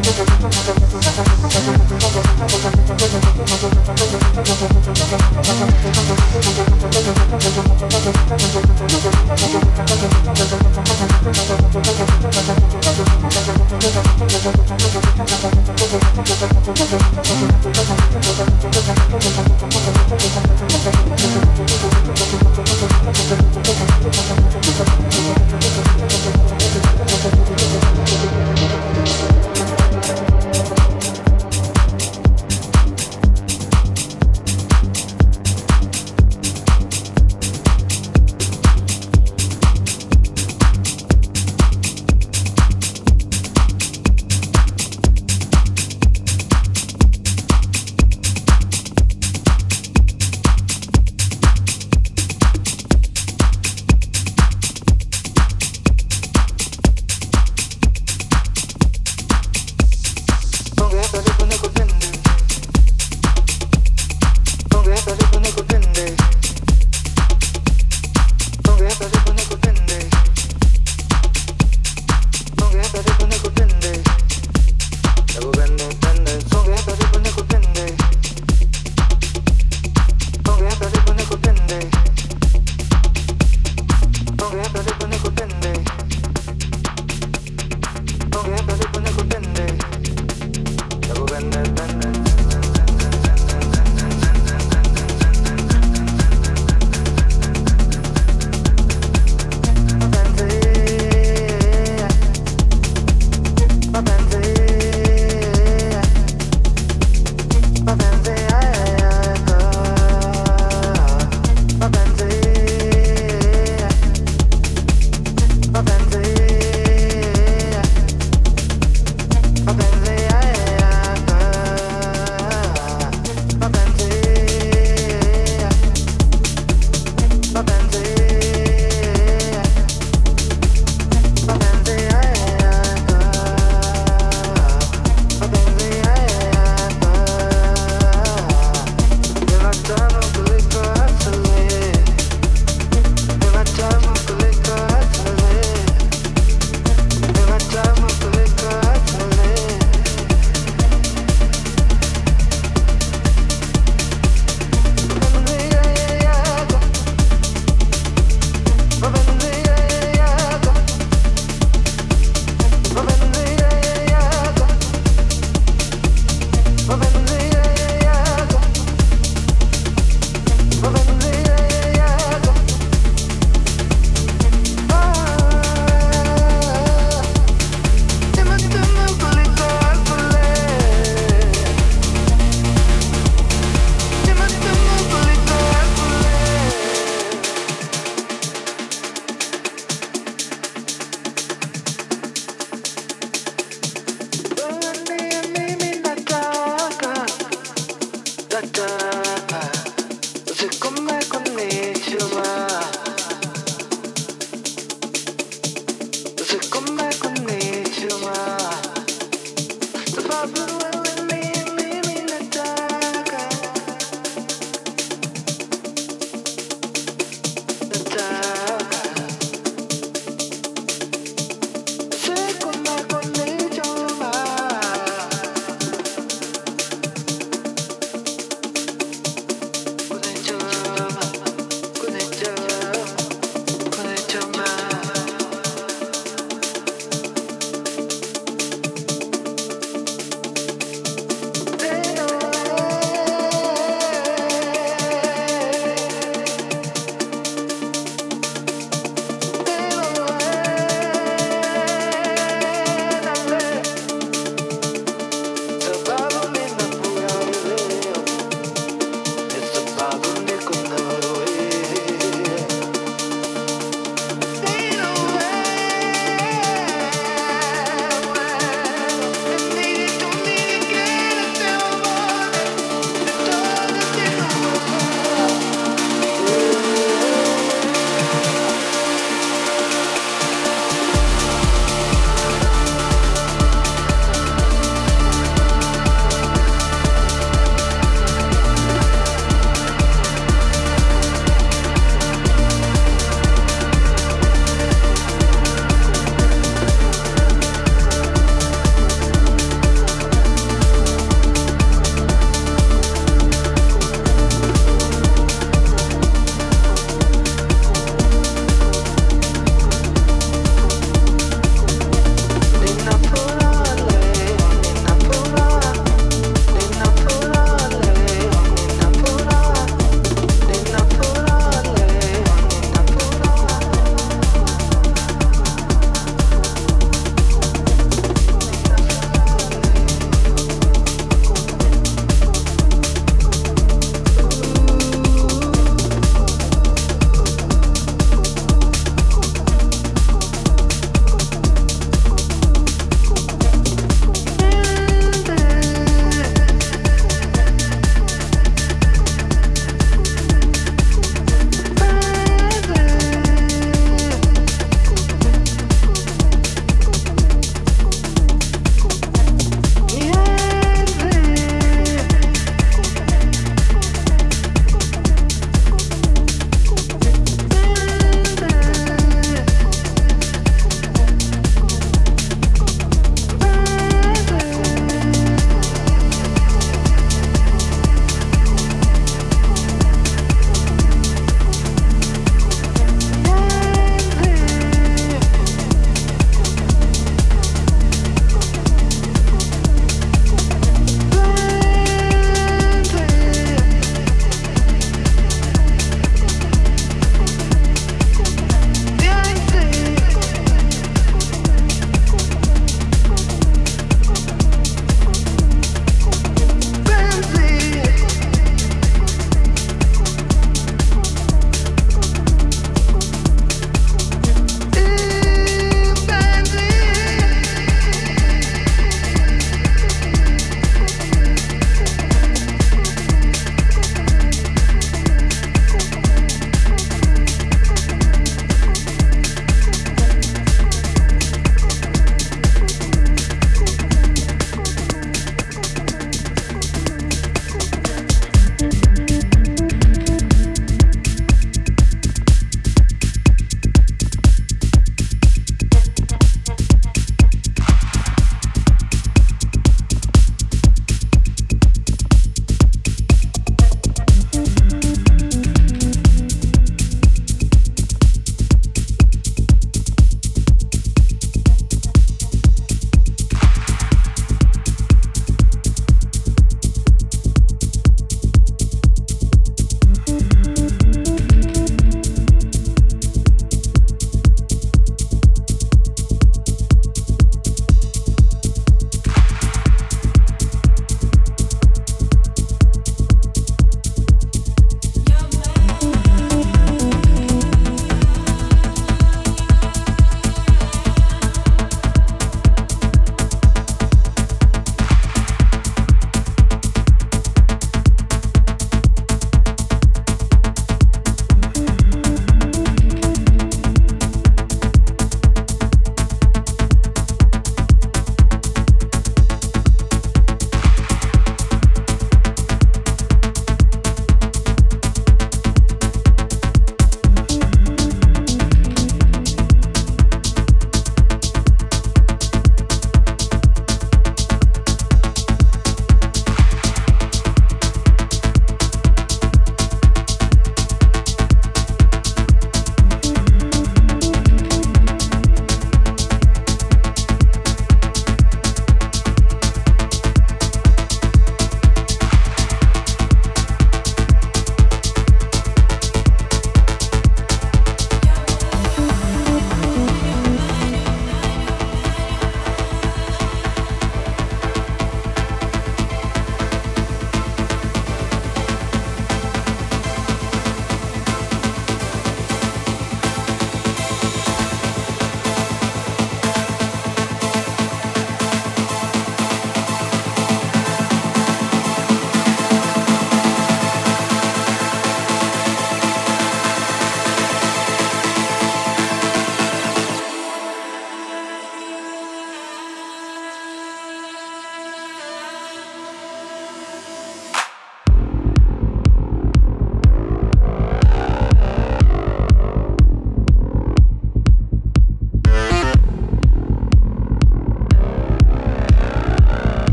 Thank you.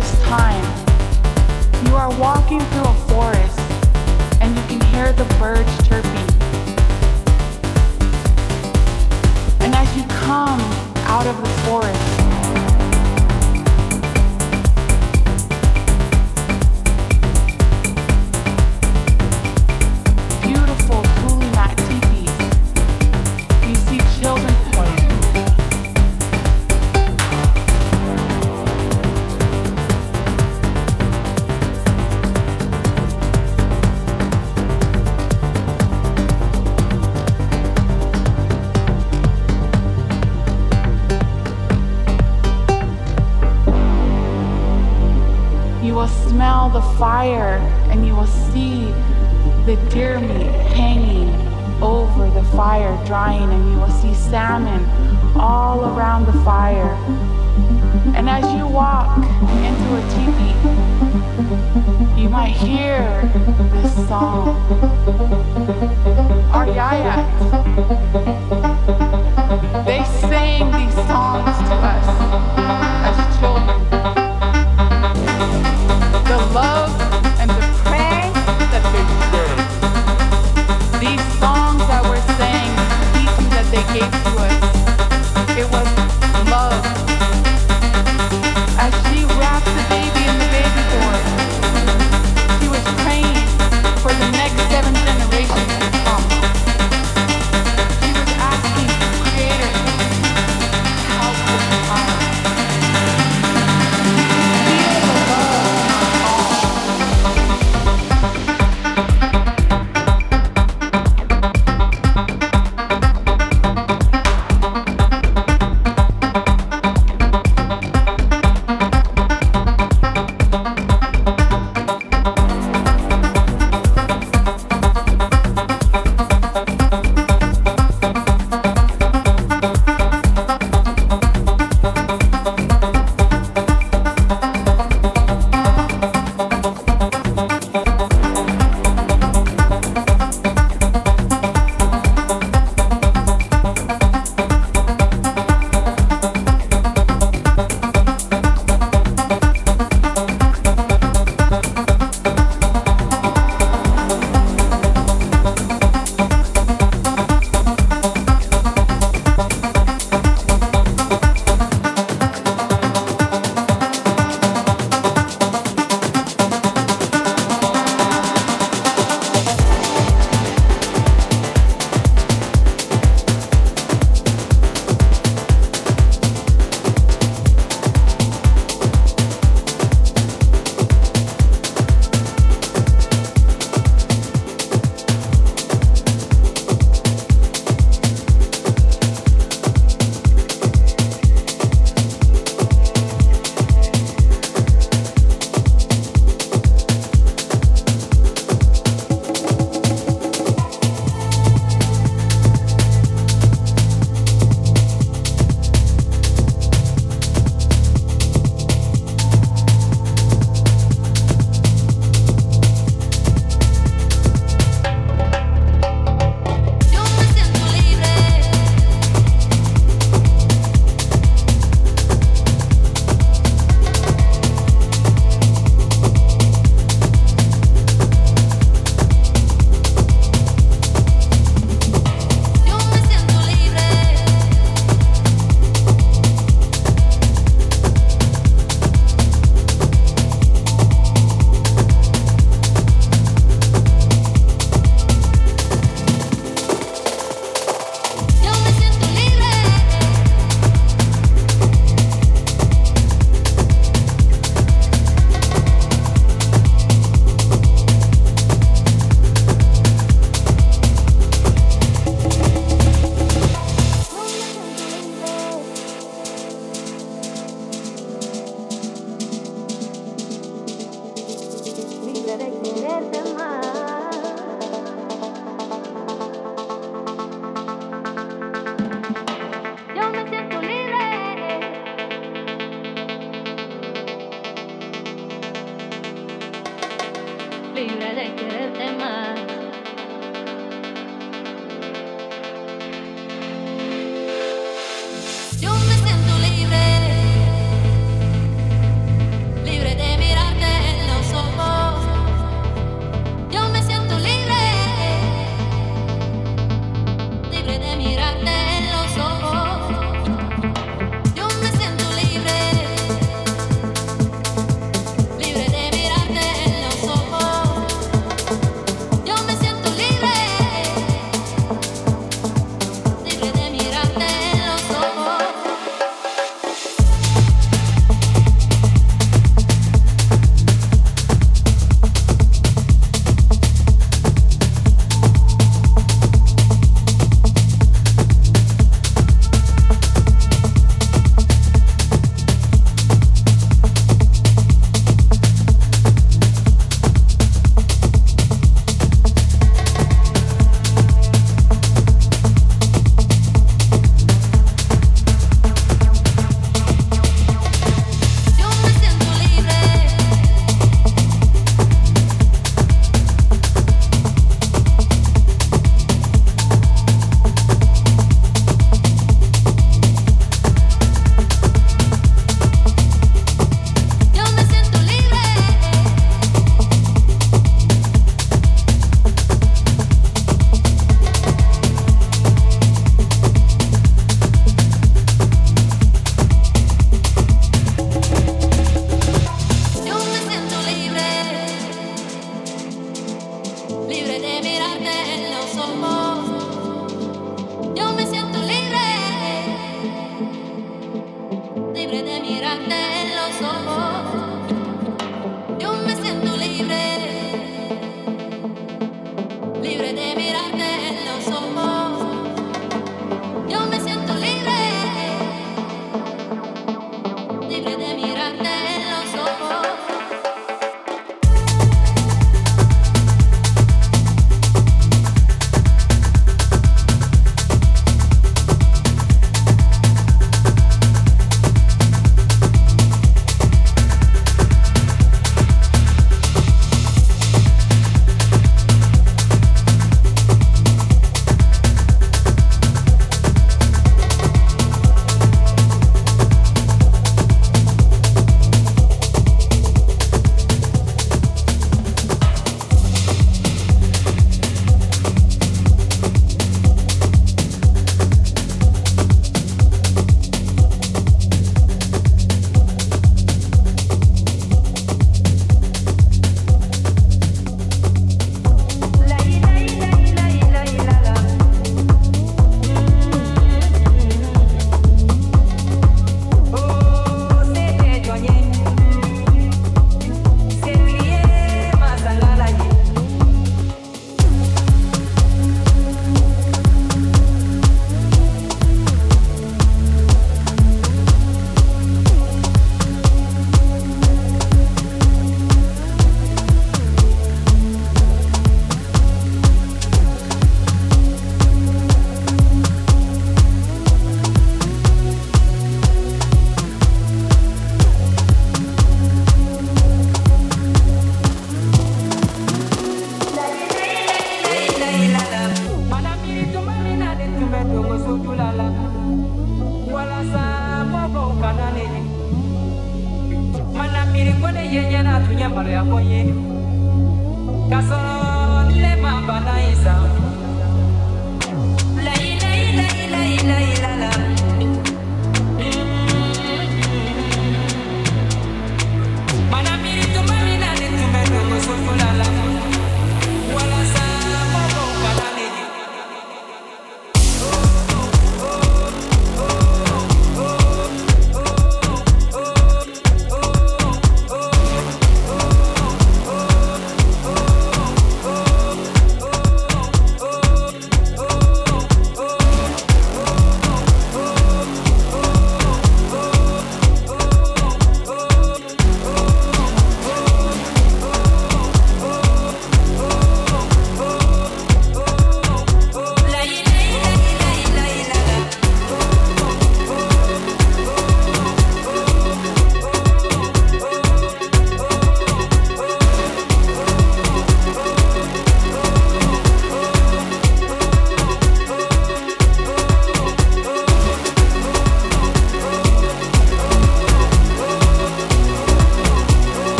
this time. You are walking through a forest and you can hear the birds chirping. And as you come out of the forest, song. Our yayaks.